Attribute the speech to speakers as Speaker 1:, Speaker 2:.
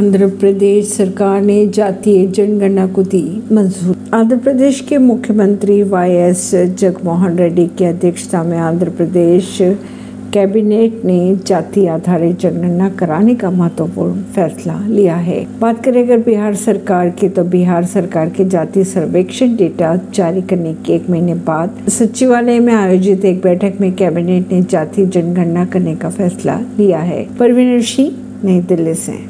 Speaker 1: आंध्र प्रदेश सरकार ने जातीय जनगणना को दी मंजूरी। आंध्र प्रदेश के मुख्यमंत्री वाई एस जगमोहन रेड्डी की अध्यक्षता में आंध्र प्रदेश कैबिनेट ने जाति आधारित जनगणना कराने का महत्वपूर्ण फैसला लिया है। बात करें, अगर बिहार सरकार की तो बिहार सरकार के जाति सर्वेक्षण डेटा जारी करने के एक महीने बाद सचिवालय में आयोजित एक बैठक में कैबिनेट ने जाति जनगणना करने का फैसला लिया है। परवीन सिंह, नई दिल्ली से।